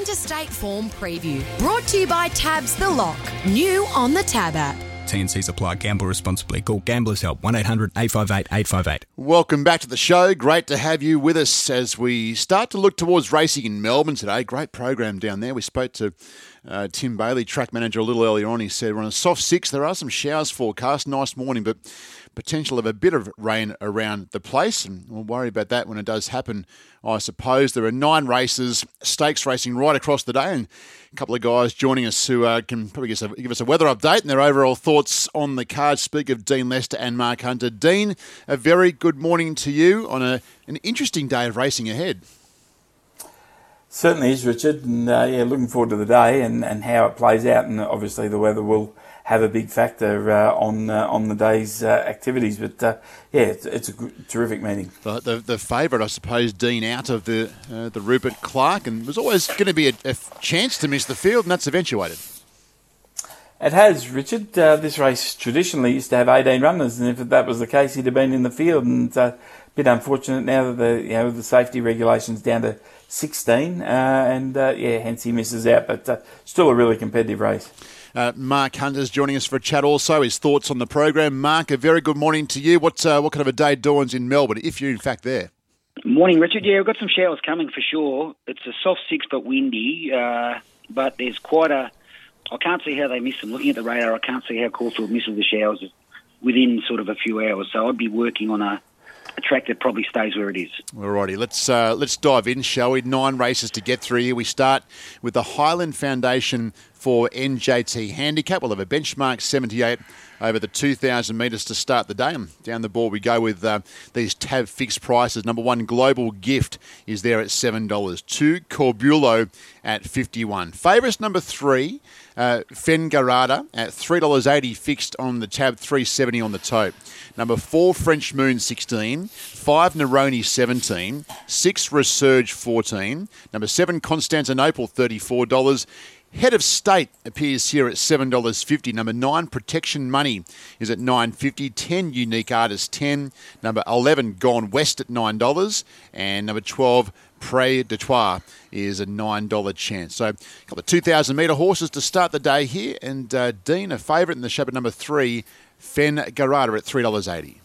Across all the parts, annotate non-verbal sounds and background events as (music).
Interstate Form Preview. Brought to you by Tabs the Lock. New on the Tab app. TNC's apply. Gamble responsibly. Call Gamblers Help 1 800 858 858. Welcome back to the show. Great to have you with us as we start to look towards racing in Melbourne today. Great program down there. We spoke to uh, Tim Bailey, track manager, a little earlier on. He said we're on a soft six. There are some showers forecast. Nice morning, but potential of a bit of rain around the place. And we'll worry about that when it does happen, I suppose. There are nine races, stakes racing right across the day, and a couple of guys joining us who uh, can probably give us, a, give us a weather update and their overall thoughts on the card. Speak of Dean Lester and Mark Hunter. Dean, a very good morning to you on a, an interesting day of racing ahead. Certainly is, Richard, and uh, yeah, looking forward to the day and, and how it plays out. And obviously, the weather will have a big factor uh, on uh, on the day's uh, activities. But uh, yeah, it's, it's a terrific meeting. The, the, the favourite, I suppose, Dean, out of the uh, the Rupert Clarke, and was always going to be a, a, chance to miss the field, and that's eventuated. It has, Richard. Uh, this race traditionally used to have 18 runners, and if that was the case, he'd have been in the field. And a bit unfortunate now that the you know the safety regulations down to 16, and yeah, hence he misses out. But still a really competitive race. Uh, Mark Hunter's joining us for a chat also. His thoughts on the program. Mark, a very good morning to you. What, uh, what kind of a day dawns in Melbourne, if you're in fact there? Morning, Richard. Yeah, we've got some showers coming for sure. It's a soft six but windy, uh, but there's quite a. I can't see how they miss them. Looking at the radar, I can't see how Caulfield misses the showers within sort of a few hours. So I'd be working on a, a track that probably stays where it is. Alrighty, let's uh, let's dive in, shall we? Nine races to get through here. We start with the Highland Foundation for NJT Handicap. We'll have a benchmark 78 over the 2,000 metres to start the day. And down the board we go with uh, these tab fixed prices. Number one, Global Gift is there at $7. Two, Corbulo at 51 Favourites number three, uh, Fengarada at $3.80 fixed on the tab, 370 on the tote. Number four, French Moon 16. Five, Neroni 17. Six, Resurge 14. Number seven, Constantinople $34. Head of State appears here at seven dollars fifty. Number nine, Protection Money is at nine fifty. Ten, Unique Artist ten. Number eleven, Gone West at nine dollars, and number twelve, Prey de Trois is a nine dollar chance. So a couple of two thousand metre horses to start the day here, and uh, Dean a favourite in the show at number three, Fen Garada at three dollars eighty.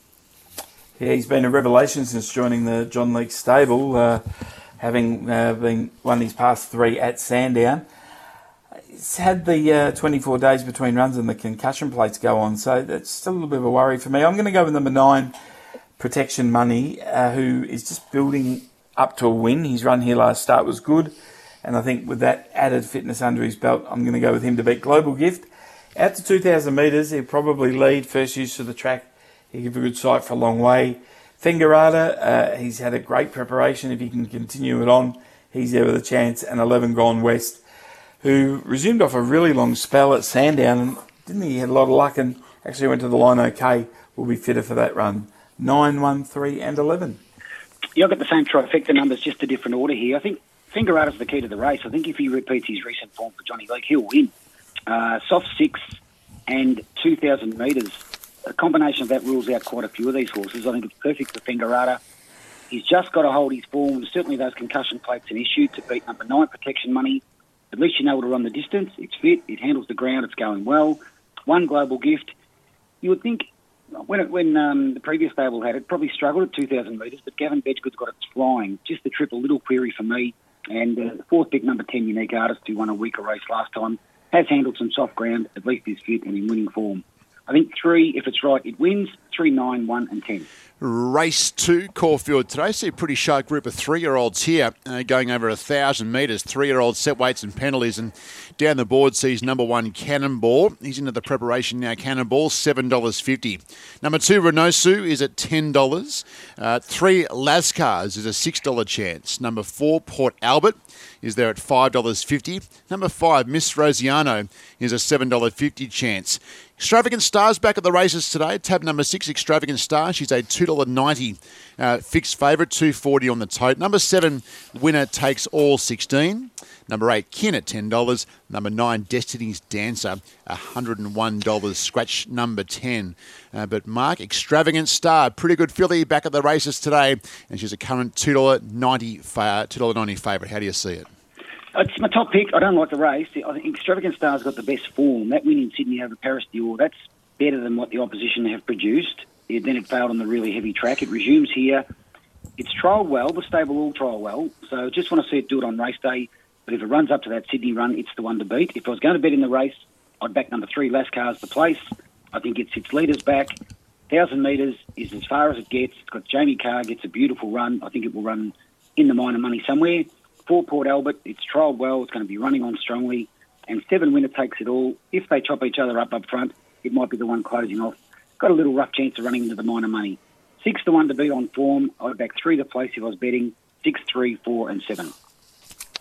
Yeah, he's been a revelation since joining the John Leake stable, uh, having uh, been won his past three at Sandown he's had the uh, 24 days between runs and the concussion plates go on, so that's still a little bit of a worry for me. I'm going to go with number nine, Protection Money, uh, who is just building up to a win. His run here last start was good, and I think with that added fitness under his belt, I'm going to go with him to beat Global Gift. Out to 2,000 metres, he'll probably lead first use of the track. He'll give a good sight for a long way. Fingerada, uh, he's had a great preparation. If he can continue it on, he's there with a chance. And 11 Gone West who resumed off a really long spell at Sandown and didn't think he had a lot of luck and actually went to the line okay, will be fitter for that run. 9, 1, 3 and 11. Yeah, I've got the same trifecta numbers, just a different order here. I think Finger is the key to the race. I think if he repeats his recent form for Johnny Leake, he'll win. Uh, soft six and 2,000 metres. A combination of that rules out quite a few of these horses. I think it's perfect for Fingerada. He's just got to hold his form. Certainly those concussion plates an issue to beat number nine, Protection Money, at least you know to run the distance. It's fit. It handles the ground. It's going well. One global gift. You would think when it, when um, the previous stable had it, probably struggled at 2,000 metres, but Gavin Bedggood's got it flying. Just the trip, a little query for me. And uh, the fourth pick, number 10, Unique Artist, who won a weaker race last time, has handled some soft ground, at least is fit and in winning form. I think three, if it's right, it wins. Three, nine, one, and ten. Race two, Caulfield today. See a pretty sharp group of three-year-olds here uh, going over a thousand metres. Three-year-old set weights and penalties, and down the board sees number one Cannonball. He's into the preparation now. Cannonball seven dollars fifty. Number two Renosu is at ten dollars. Uh, three Lascars is a six dollar chance. Number four Port Albert is there at $5.50. Number five, Miss Rosiano, is a $7.50 chance. Extravagant Stars back at the races today. Tab number six, Extravagant Star. She's a $2.90 uh, fixed favourite, 240 on the tote. Number seven, Winner Takes All 16. Number eight, Kin at $10. Number nine, Destiny's Dancer, $101. Scratch number 10. Uh, but Mark, Extravagant Star, pretty good filly back at the races today. And she's a current $2.90, $2.90 favourite. How do you see it? It's my top pick. I don't like the race. I think Extravagant Star's got the best form. That win in Sydney over Paris Dior, that's better than what the opposition have produced. It, then it failed on the really heavy track. It resumes here. It's trialled well. The stable all trial well. So just want to see it do it on race day. But if it runs up to that Sydney run, it's the one to beat. If I was going to bet in the race, I'd back number three, Lascars, the place. I think it's six leaders back. Thousand metres is as far as it gets. It's got Jamie Kah, gets a beautiful run. I think it will run in the minor money somewhere. For Port Albert, it's trialled well. It's going to be running on strongly. And seven winner takes it all. If they chop each other up up front, it might be the one closing off. Got a little rough chance of running into the minor money. Six to one to beat on form. I'd back three to place if I was betting. Six, three, four, and seven.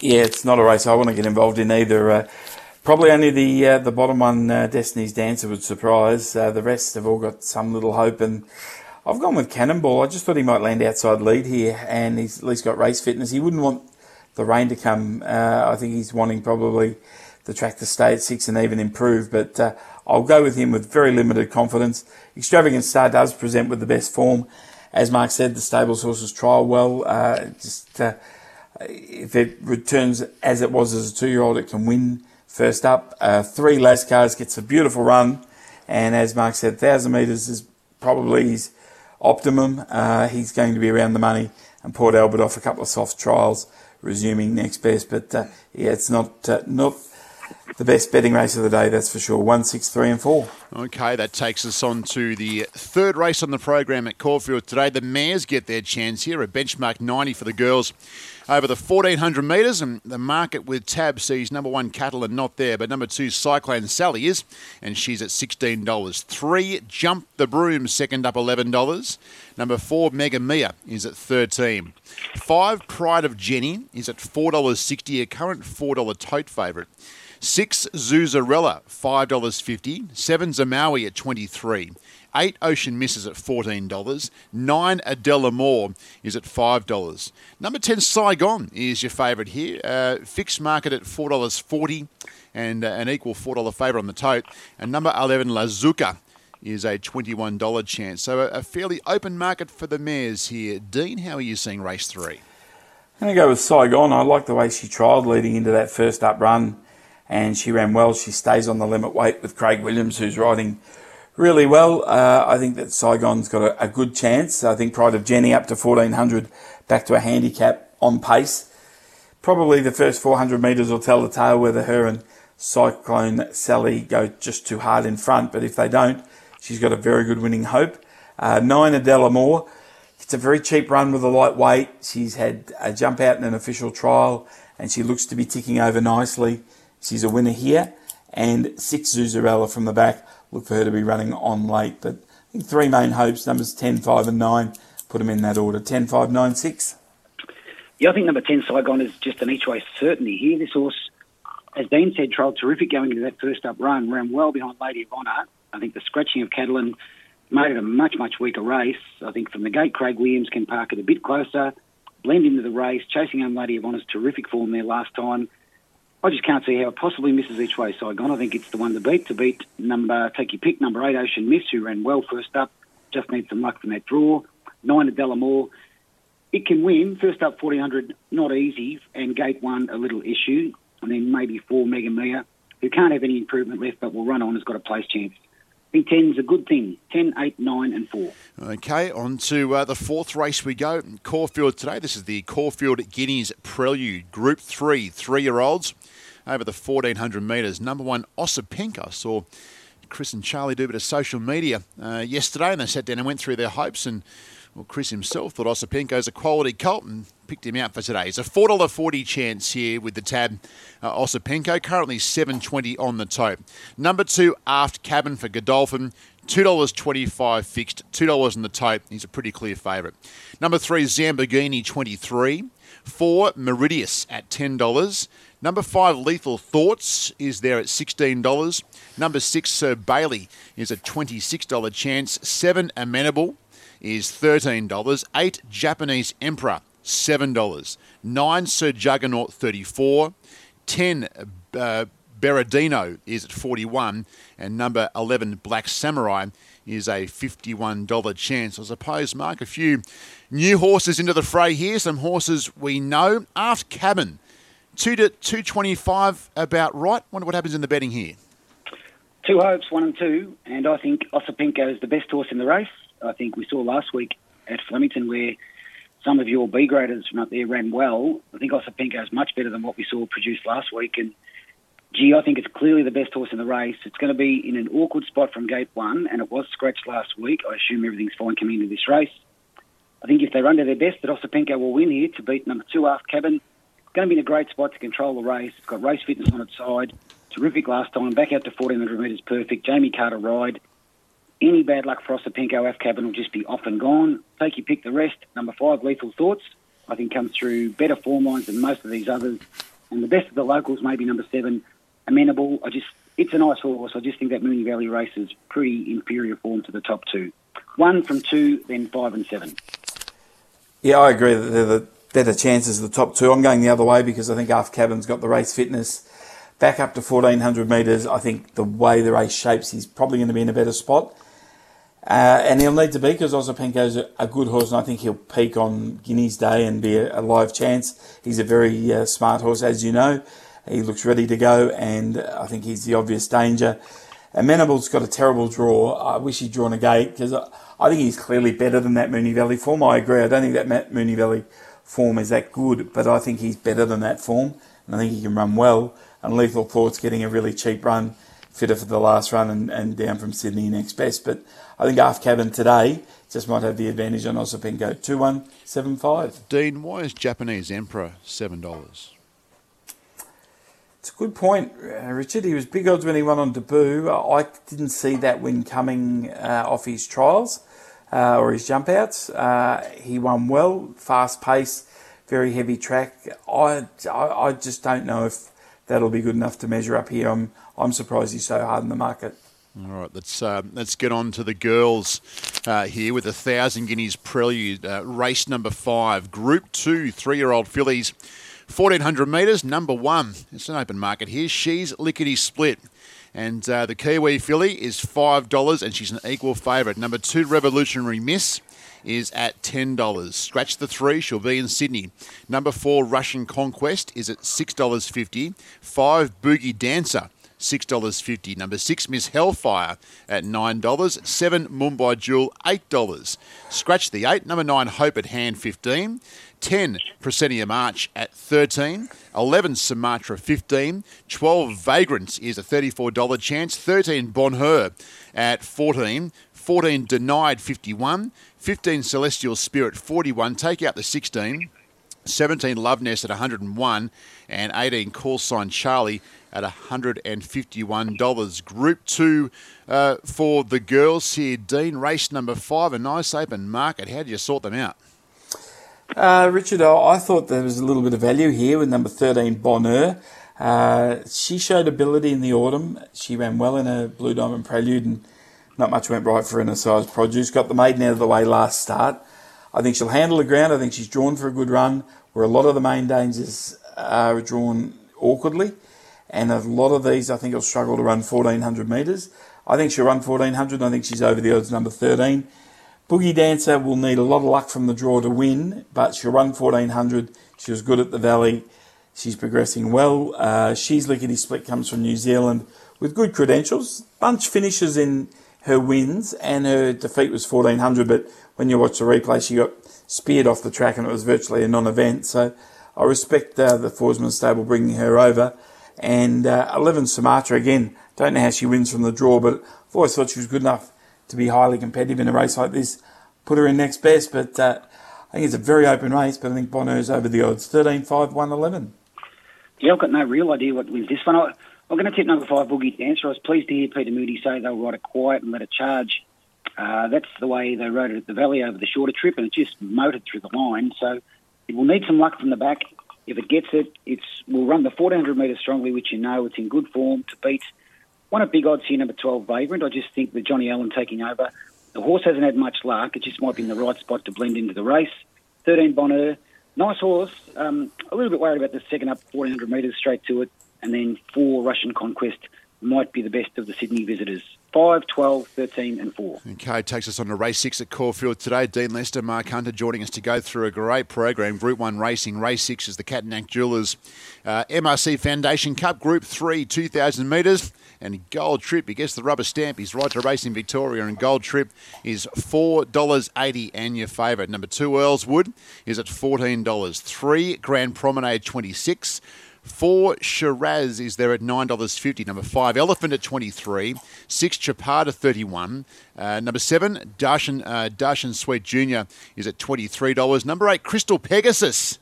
Yeah, it's not a race I want to get involved in either. Uh, probably only the uh, the bottom one, uh, Destiny's Dancer, would surprise. Uh, the rest have all got some little hope, and I've gone with Cannonball. I just thought he might land outside lead here, and he's at least got race fitness. He wouldn't want the rain to come. Uh, I think he's wanting probably the track to stay at six and even improve, but uh, I'll go with him with very limited confidence. Extravagant Star does present with the best form. As Mark said, the stables horses trial well. just if it returns as it was as a two-year-old, it can win first up. Uh, three Lascars gets a beautiful run, and as Mark said, thousand metres is probably his optimum. Uh, he's going to be around the money, and Port Albert off a couple of soft trials, resuming next best. But uh, yeah, it's not uh, not the best betting race of the day, that's for sure. One, six, three, and four. Okay, that takes us on to the third race on the program at Caulfield today. The mares get their chance here, a benchmark 90 for the girls over the 1400 metres. And the market with Tab sees number one Catalan not there, but number two Cyclone Sally is, and she's at $16. Three Jump the Broom, second up $11. Number four Mega Mia is at 13 Five Pride of Jenny is at $4.60, a current $4 tote favourite. Six Zuzarella, $5.50. Seven Zamawi at 23 Eight Ocean Misses at $14. Nine Adela Moore is at $5. Number 10 Saigon is your favourite here. Uh, fixed market at $4.40 and uh, an equal $4 favourite on the tote. And number 11 Lazuka is a $21 chance. So a, a fairly open market for the mares here. Dean, how are you seeing race three? I'm going to go with Saigon. I like the way she trialled leading into that first up run and she ran well. She stays on the limit weight with Craig Williams, who's riding really well. Uh, I think that Saigon's got a, a, good chance. I think Pride of Jenny up to 1400, back to a handicap on pace. Probably the first 400 metres will tell the tale whether her and Cyclone Sally go just too hard in front. But if they don't, she's got a very good winning hope. Uh, nine Adela Moore. It's a very cheap run with a light weight. She's had a jump out in an official trial and she looks to be ticking over nicely. She's a winner here. And six Zuzarella from the back look for her to be running on late. But I think three main hopes, numbers 10, 5 and 9, put them in that order. 10, 5, 9, 6. Yeah, I think number 10, Saigon, is just an each way certainty here. This horse, as Dean said, trialled terrific going into that first up run, ran well behind Lady of Honour. I think the scratching of Catalan made it a much, much weaker race. I think from the gate, Craig Williams can park it a bit closer, blend into the race, chasing on Lady of Honour's terrific form there last time. I just can't see how it possibly misses each way Saigon. I think it's the one to beat. To beat number, take your pick, number eight, Ocean Miss, who ran well first up. Just needs some luck from that draw. Nine at Delamore. It can win. First up, 1400, not easy. And gate one, a little issue. And then maybe four, Mega Mia, who can't have any improvement left but will run on, has got a place chance. I think 10's a good thing. 10, 8, 9, and 4. Okay, on to uh, the fourth race we go. Caulfield today. This is the Caulfield Guineas Prelude, Group 3, three year olds over the 1400 metres. Number one, Osipenko. Saw Chris and Charlie do a bit of social media uh, yesterday and they sat down and went through their hopes and well, Chris himself thought Osipenko's a quality colt and picked him out for today. It's a $4.40 chance here with the tab uh, currently 7.20 on the tote. Number two, Aft Cabin for Godolphin, $2.25 fixed, $2 on the tote. He's a pretty clear favourite. Number three, Zamborghini, 23 Four, Meridius at $10. Number five, Lethal Thoughts, is there at $16. Number six, Sir Bailey, is a $26 chance. Seven, Amenable, is $13. Eight, Japanese Emperor, $7. Nine, Sir Juggernaut, 34 Ten, uh, Berardino is at 41 and number 11 Black Samurai is a $51 chance. I suppose, Mark, a few new horses into the fray here, some horses we know. Aft Cabin two to two twenty five about right. Wonder what happens in the betting here. Two hopes, one and two, and I think Osipenko is the best horse in the race. I think we saw last week at Flemington where some of your B graders from up there ran well. I think Osipenko is much better than what we saw produced last week, and gee, I think it's clearly the best horse in the race. It's going to be in an awkward spot from gate one, and it was scratched last week. I assume everything's fine coming into this race. I think if they run to their best, that Osipenko will win here to beat number two, Half Cabin. Going to be in a great spot to control the race. It's got race fitness on its side. Terrific last time. Back out to 1400 metres perfect. Jamie Carter ride. Any bad luck for Osipenko, Half Cabin will just be off and gone. Take your pick the rest. Number five, Lethal Thoughts. I think comes through better form lines than most of these others. And the best of the locals, maybe number seven, Amenable. I just, it's a nice horse. I just think that Moonee Valley race is pretty inferior form to the top two. One from two, then five and seven. Yeah, I agree they're the better chances of the top two. I'm going the other way because I think Half Cabin's got the race fitness. Back up to 1400 metres, I think the way the race shapes, he's probably going to be in a better spot. Uh, and he'll need to be because Osipenko's a, a good horse, and I think he'll peak on Guinea's Day and be a, a live chance. He's a very uh, smart horse, as you know. He looks ready to go, and I think he's the obvious danger. Amenable's got a terrible draw. I wish he'd drawn a gate because I, I, think he's clearly better than that Moonee Valley form. I agree. I don't think that Moonee Valley form is that good, but I think he's better than that form, and I think he can run well. And Lethal Thought's getting a really cheap run, fitter for the last run, and, and down from Sydney next best. But I think Half Cabin today just might have the advantage on Osipenko. 2175. Dean, why is Japanese Emperor $7? It's a good point, uh, Richard. He was big odds when he won on debut. I didn't see that win coming uh, off his trials uh, or his jump outs. Uh, he won well, fast pace, very heavy track. I, I, I, just don't know if that'll be good enough to measure up here. I'm, I'm surprised he's so hard in the market. All right, let's uh, let's get on to the girls uh, here with a thousand guineas prelude race number five, Group Two, three-year-old fillies. 1400 metres, number one. It's an open market here. She's lickety split. And uh, the Kiwi filly is $5 and she's an equal favourite. Number two, Revolutionary Miss is at $10. Scratch the three, she'll be in Sydney. Number four, Russian Conquest is at $6.50. Five, Boogie Dancer. $6.50. Number six, Miss Hellfire at $9. Seven, Mumbai Jewel, $8. Scratch the eight. Number nine, Hope at Hand, 15 10 Proscenium March at 13, 11 Sumatra 15, 12 Vagrants is a $34 chance, 13 Bonheur at 14, 14 Denied 51, 15 Celestial Spirit 41, take out the 16, 17 Love Nest at 101, and 18 Call Sign Charlie at $151. Group 2 uh, for the girls here. Dean, race number 5, a nice open market. How do you sort them out? Uh, Richard, I thought there was a little bit of value here with number 13, Bonheur. Uh, she showed ability in the autumn. She ran well in a Blue Diamond Prelude and not much went right for her in a Sires' Produce. Got the maiden out of the way last start. I think she'll handle the ground. I think she's drawn for a good run, where a lot of the main dangers are drawn awkwardly. And a lot of these, I think, will struggle to run 1400 metres. I think she'll run 1400. I think she's over the odds number 13. Boogie Dancer will need a lot of luck from the draw to win, but she'll run 1400. She was good at the Valley. She's progressing well. Uh, she's Lickety Split comes from New Zealand with good credentials. Bunch finishes in her wins, and her defeat was 1400. But when you watch the replay, she got speared off the track, and it was virtually a non-event. So I respect uh, the Forsman stable bringing her over. And uh, 11 Sumatra again. Don't know how she wins from the draw, but I've always thought she was good enough to be highly competitive in a race like this. Put her in next best, but uh, I think it's a very open race. But I think Bonheur's over the odds 13 5 1 11. Yeah, I've got no real idea what wins this one. I, I'm going to tip number five, Boogie Dancer. I was pleased to hear Peter Moody say they'll ride it quiet and let it charge. Uh, that's the way they rode it at the Valley over the shorter trip, and it just motored through the line. So it will need some luck from the back. If it gets it, it will run the 1400 metres strongly, which you know it's in good form to beat one of big odds here, number 12, Vagrant. I just think with Johnny Allen taking over, the horse hasn't had much luck. It just might be in the right spot to blend into the race. 13, Bonheur. Nice horse. Um, a little bit worried about the second up 1400 metres straight to it. And then four, Russian Conquest might be the best of the Sydney visitors. 5, 12, 13, and 4. Okay, takes us on to race six at Caulfield today. Dean Lester, Mark Hunter joining us to go through a great program. Group one racing. Race six is the Catanach Jewelers uh, MRC Foundation Cup. Group three, 2,000 metres. And Gold Trip, he gets the rubber stamp. He's right to race in Victoria. And Gold Trip is $4.80 and your favourite. Number two, Earlswood, is at $14. Three, Grand Promenade, 26 Four Shiraz is there at nine dollars fifty. Number five Elephant at twenty three. Six Chapada thirty one. Uh, number seven Darshan uh, Daqiansweet Junior is at twenty three dollars. Number eight Crystal Pegasus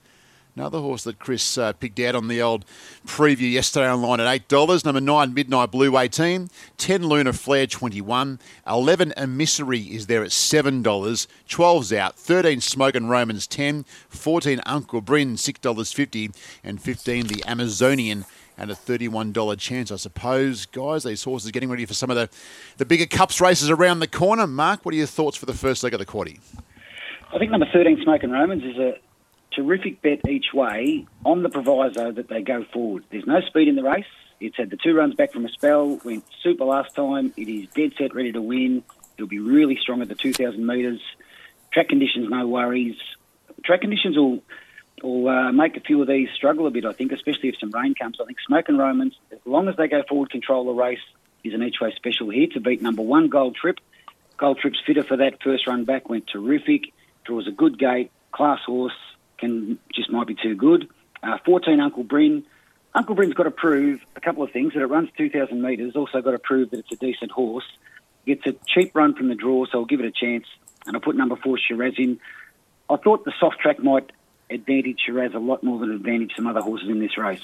Another horse that Chris uh, picked out on the old preview yesterday online at $8. Number 9, Midnight Blue, 18 10, Lunar Flare, 21 11, Emissary is there at $7. 12's out. 13, Smokin' Romans, 10 14, Uncle Bryn, $6.50. And 15, the Amazonian and a $31 chance, I suppose. Guys, these horses getting ready for some of the, the bigger cups races around the corner. Mark, what are your thoughts for the first leg of the quaddy? I think number 13, Smokin' Romans, is a terrific bet each way on the proviso that they go forward. There's no speed in the race. It's had the two runs back from a spell, went super last time. It is dead set, ready to win. It'll be really strong at the 2,000 metres. Track conditions, no worries. Track conditions will will uh, make a few of these struggle a bit, I think, especially if some rain comes. I think Smokin' Romans, as long as they go forward, control the race, is an each way special here to beat number one Gold Trip. Gold Trip's fitter for that first run back, went terrific, draws a good gate, class horse, can just might be too good. Uh, 14 Uncle Bryn. Uncle Bryn's got to prove a couple of things that it runs 2,000 metres. Also got to prove that it's a decent horse. Gets a cheap run from the draw, so I'll give it a chance. And I'll put number four Shiraz in. I thought the soft track might advantage Shiraz a lot more than advantage some other horses in this race.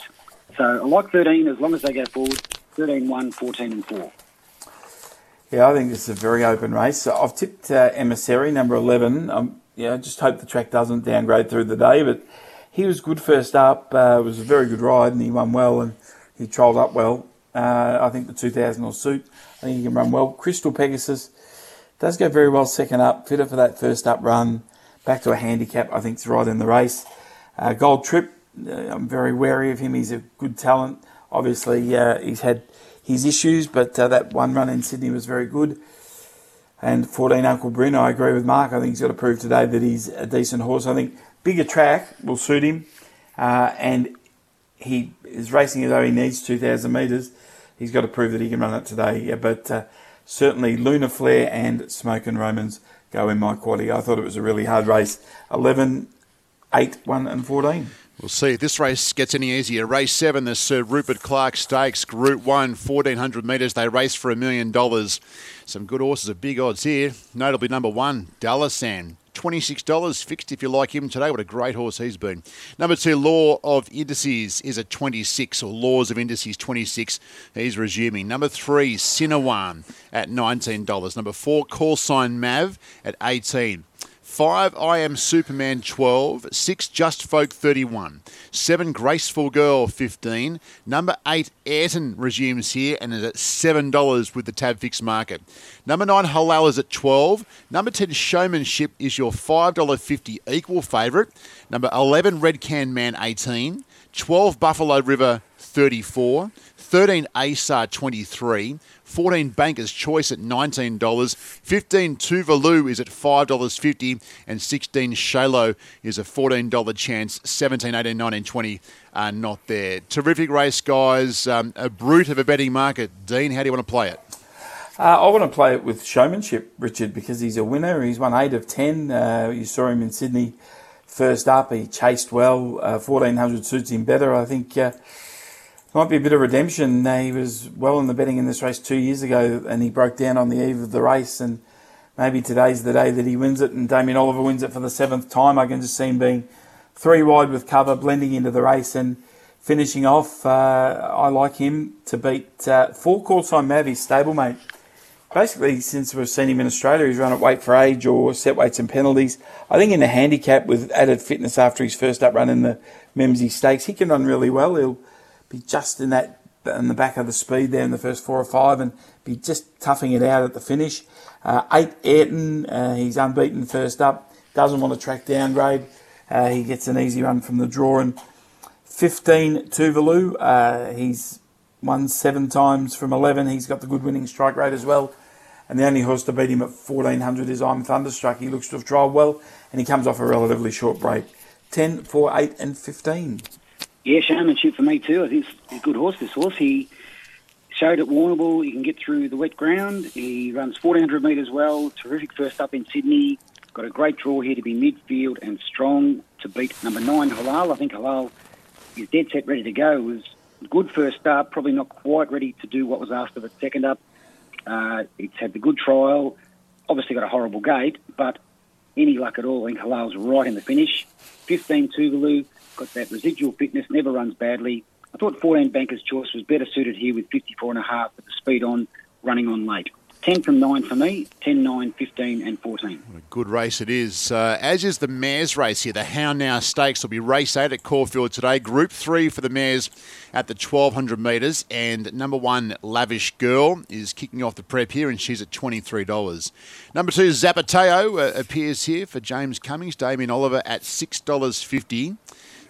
So I like 13 as long as they go forward. 13, 1, 14 and 4. Yeah, I think this is a very open race. So I've tipped uh, Emissary, number 11. Um, yeah, just hope the track doesn't downgrade through the day. But he was good first up. Uh, it was a very good ride, and he won well, and he trolled up well. Uh, I think the 2000 will suit. I think he can run well. Crystal Pegasus does go very well second up. Fitter for that first up run. Back to a handicap. I think it's right in the race. Uh, Gold Trip. Uh, I'm very wary of him. He's a good talent. Obviously, uh, he's had his issues, but uh, that one run in Sydney was very good. And 14 Uncle Bryn, I agree with Mark. I think he's got to prove today that he's a decent horse. I think bigger track will suit him. Uh, and he is racing as though he needs 2,000 metres. He's got to prove that he can run it today. Yeah, but uh, certainly Lunar Flare and Smokin' Romans go in my quality. I thought it was a really hard race. 11, 8, 1 and 14. We'll see if this race gets any easier. Race 7, the Sir Rupert Clarke Stakes, Group 1, 1400 metres. They race for a million dollars. Some good horses at big odds here. Notably number 1, Dalasan. $26 fixed if you like him today. What a great horse he's been. Number two, Law of Indices is at 26, or Laws of Indices 26. He's resuming. Number three, Sinawan at $19. Number four, Call Sign Mav at 18 Five, I Am Superman 12. Six, Just Folk 31. Seven, Graceful Girl 15. Number eight, Ayrton resumes here and is at $7 with the tab fix market. Number nine, Halal is at 12. Number 10, Showmanship is your $5.50 equal favourite. Number 11, Red Can Man 18. 12, Buffalo River 34. 13, ASAR 23. 14 Banker's Choice at $19. 15 Tuvalu is at $5.50. And 16 Shalo is a $14 chance. 17, 18, 19, 20 are not there. Terrific race, guys. Um, a brute of a betting market. Dean, how do you want to play it? Uh, I want to play it with showmanship, Richard, because he's a winner. He's won 8 of 10. Uh, you saw him in Sydney first up. He chased well. Uh, 1400 suits him better. I think uh, might be a bit of redemption. He was well in the betting in this race two years ago, and he broke down on the eve of the race. And maybe today's the day that he wins it, and Damien Oliver wins it for the seventh time. I can just see him being three wide with cover, blending into the race, and finishing off. Uh, I like him to beat uh, four call sign Mavi stablemate. Basically, since we've seen him in Australia, he's run at weight for age or set weights and penalties. I think in the handicap with added fitness after his first up run in the Memsie Stakes, he can run really well. He'll be just in that in the back of the speed there in the first four or five and be just toughing it out at the finish. Uh, eight Ayrton, uh, he's unbeaten first up, doesn't want to track downgrade. Uh, he gets an easy run from the draw. And 15 Tuvalu, uh, he's won seven times from 11. He's got the good winning strike rate as well. And the only horse to beat him at 1400 is I'm Thunderstruck. He looks to have trialled well, and he comes off a relatively short break. 10, 4, 8, and 15. Yeah, showmanship for me too. I think it's a good horse. This horse, he showed at Warrnambool he can get through the wet ground. He runs 1400 metres well. Terrific first up in Sydney. Got a great draw here to be midfield and strong to beat number nine Halal. I think Halal is dead set ready to go. It was good first up, probably not quite ready to do what was asked of it second up. Uh, it's had the good trial. Obviously got a horrible gate, but any luck at all, I think Halal's right in the finish. 15 Tuvalu, got that residual fitness, never runs badly. I thought 14 Banker's Choice was better suited here with 54 and a half with the speed on, running on late. 10 from 9 for me, 10, 9, 15 and 14. What a good race it is. Uh, as is the mares race here. The How Now Stakes will be race 8 at Caulfield today. Group 3 for the mares at the 1200 metres. And number 1, Lavish Girl, is kicking off the prep here and she's at $23. Number 2, Zapateo uh, appears here for James Cummings. Damien Oliver at $6.50.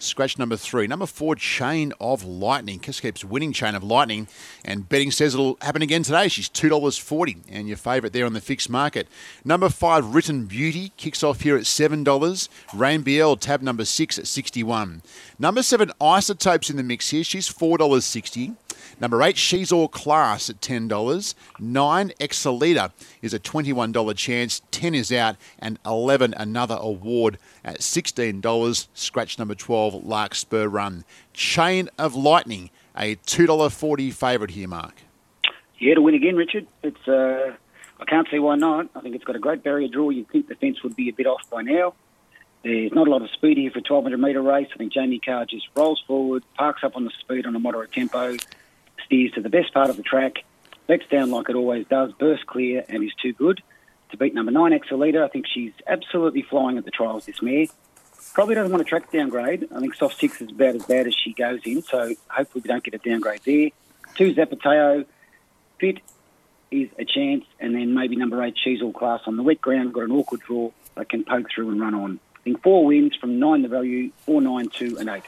Scratch number three. Number four, Chain of Lightning. Kiss keeps winning Chain of Lightning. And betting says it'll happen again today. She's $2.40. And your favourite there on the fixed market. Number five, Written Beauty. Kicks off here at $7. Rain BL, tab number six at 61 Number seven, Isotopes in the mix here. She's $4.60. Number eight, She's All Class at $10. Nine, Exalita is a $21 chance. 10 is out. And 11, another award at $16. Scratch number 12, Larkspur Run. Chain of Lightning, a $2.40 favourite here, Mark. Yeah, to win again, Richard. It's uh, I can't see why not. I think it's got a great barrier draw. You'd think the fence would be a bit off by now. There's not a lot of speed here for a 1200 metre race. I think Jamie Kah just rolls forward, parks up on the speed on a moderate tempo, steers to the best part of the track, backs down like it always does, bursts clear, and is too good to beat number nine Exalita. I think she's absolutely flying at the trials this mare. Probably doesn't want a track downgrade. I think soft six is about as bad as she goes in, so hopefully we don't get a downgrade there. Two Zapateo, fit is a chance, and then maybe number eight She's All Class on the wet ground. Got an awkward draw that can poke through and run on. I think four wins from nine the value, four, nine, two, and eight.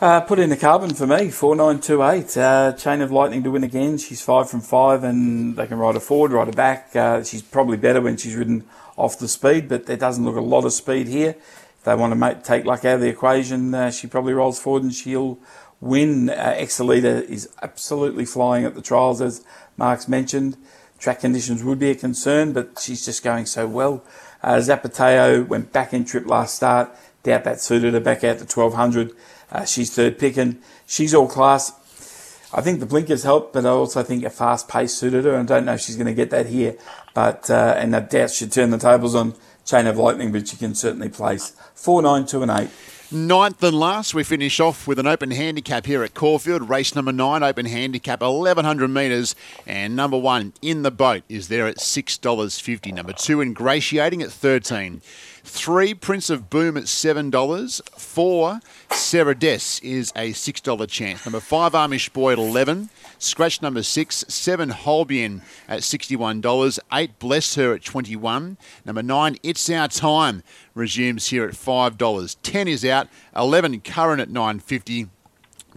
Uh, put in the carbon for me, 4928. Uh, Chain of Lightning to win again. She's five from five, and they can ride her forward, ride her back. Uh, she's probably better when she's ridden off the speed, but there doesn't look a lot of speed here. If they want to make, take luck out of the equation, uh, she probably rolls forward and she'll win. Uh, is absolutely flying at the trials, as Mark's mentioned. Track conditions would be a concern, but she's just going so well. Uh, Zapateo went back in trip last start. Doubt that suited her back out to 1200. Uh, she's third pick, and she's all class. I think the blinkers helped, but I also think a fast pace suited her. I don't know if she's going to get that here, but uh, and I doubt she'd turn the tables on Chain of Lightning, but she can certainly place four, nine, two, and eight. Ninth and last, we finish off with an open handicap here at Caulfield. Race number nine, open handicap, 1100 metres. And number one in the boat is there at $6.50. Number two, ingratiating at 13 Three, Prince of Boom at $7. Four, Sarah Des is a $6 chance. Number five, Amish Boy at 11 Scratch number six, seven, Holbein at $61. Eight, Bless Her at 21 Number nine, It's Our Time resumes here at $5. 10 is out. 11, Current at 950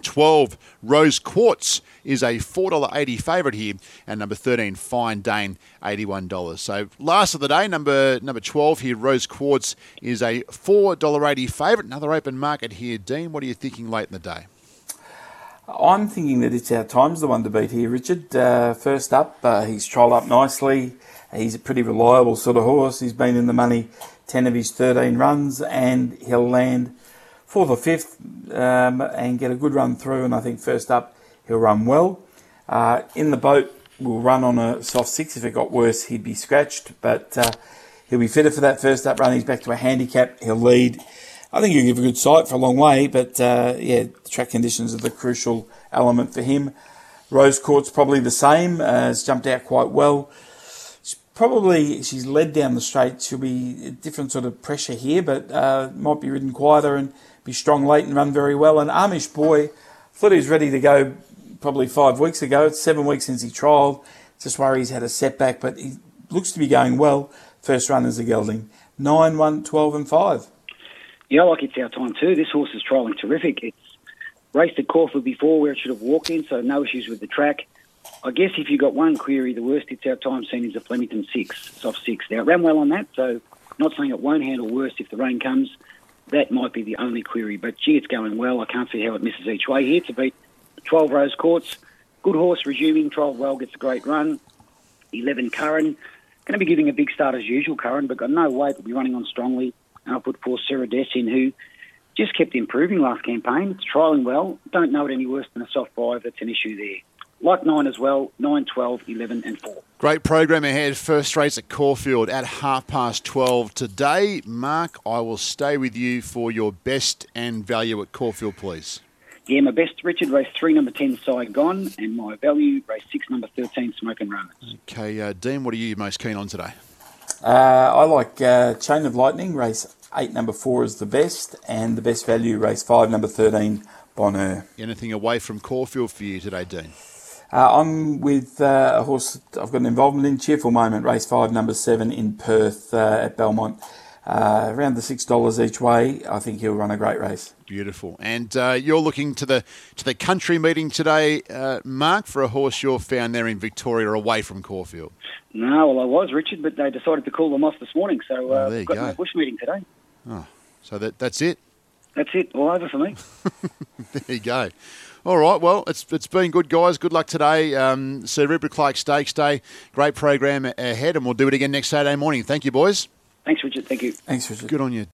12, Rose Quartz is a $4.80 favourite here, and number 13, Fine Dane, $81. So last of the day, number number 12 here, Rose Quartz is a $4.80 favourite. Another open market here, Dean. What are you thinking late in the day? I'm thinking that it's our time's the one to beat here, Richard. Uh, first up, uh, he's trolled up nicely. He's a pretty reliable sort of horse. He's been in the money 10 of his 13 runs, and he'll land fourth or fifth um, and get a good run through. And I think first up, he'll run well. Uh, in the boat, we'll run on a soft six. If it got worse, he'd be scratched, but uh, he'll be fitter for that first up run. He's back to a handicap. He'll lead. I think he'll give a good sight for a long way, but uh, yeah, track conditions are the crucial element for him. Rose Quartz's probably the same. Uh, has jumped out quite well. Probably she's led down the straight. She'll be a different sort of pressure here, but uh, might be ridden quieter and be strong late and run very well. And Amish Boy, thought he was ready to go probably five weeks ago. It's seven weeks since he trialled. Just worry he's had a setback, but he looks to be going well. First run is a gelding. 9, 1, 12 and 5. Yeah, like it's our time too. This horse is trialling terrific. It's raced at Caulfield before where it should have walked in, so no issues with the track. I guess if you've got one query, the worst it's our time seen is a Flemington 6, soft 6. Now, it ran well on that, so not saying it won't handle worse if the rain comes. That might be the only query, but gee, it's going well. I can't see how it misses each way here to beat 12 Rose Quartz. Good horse resuming. 12 well gets a great run. 11 Curran. Going to be giving a big start as usual, Curran, but got no weight. Will be running on strongly. And I'll put poor Sarah Dess in, who just kept improving last campaign. It's trialling well. Don't know it any worse than a soft five. That's an issue there. Like nine as well. 9, 12, 11, and 4. Great program ahead. First race at Caulfield at half past 12 today. Mark, I will stay with you for your best and value at Caulfield, please. Yeah, my best, Richard, race 3, number 10, Saigon, and my value, race 6, number 13, Smokin' Romans. Okay, uh, Dean, what are you most keen on today? Uh, I like uh, Chain of Lightning, race 8, number 4 is the best, and the best value, race 5, number 13, Bonheur. Anything away from Caulfield for you today, Dean? Uh, I'm with uh, a horse I've got an involvement in, Cheerful Moment, race 5, number 7 in Perth uh, at Belmont. Uh, around the six dollars each way, I think he'll run a great race. Beautiful. And uh, you're looking to the to the country meeting today, uh, Mark, for a horse you're found there in Victoria, away from Caulfield. No, well, I was, Richard, but they decided to call them off this morning, so uh, Oh, there you got go. no bush meeting today. Oh, So that that's it. That's it, all over for me. (laughs) There you go. All right. Well, it's it's been good, guys. Good luck today. Um, Sir Rupert Clarke Stakes Day. Great program ahead, and we'll do it again next Saturday morning. Thank you, boys. Thanks, Richard. Thank you. Thanks, Richard. Good on you,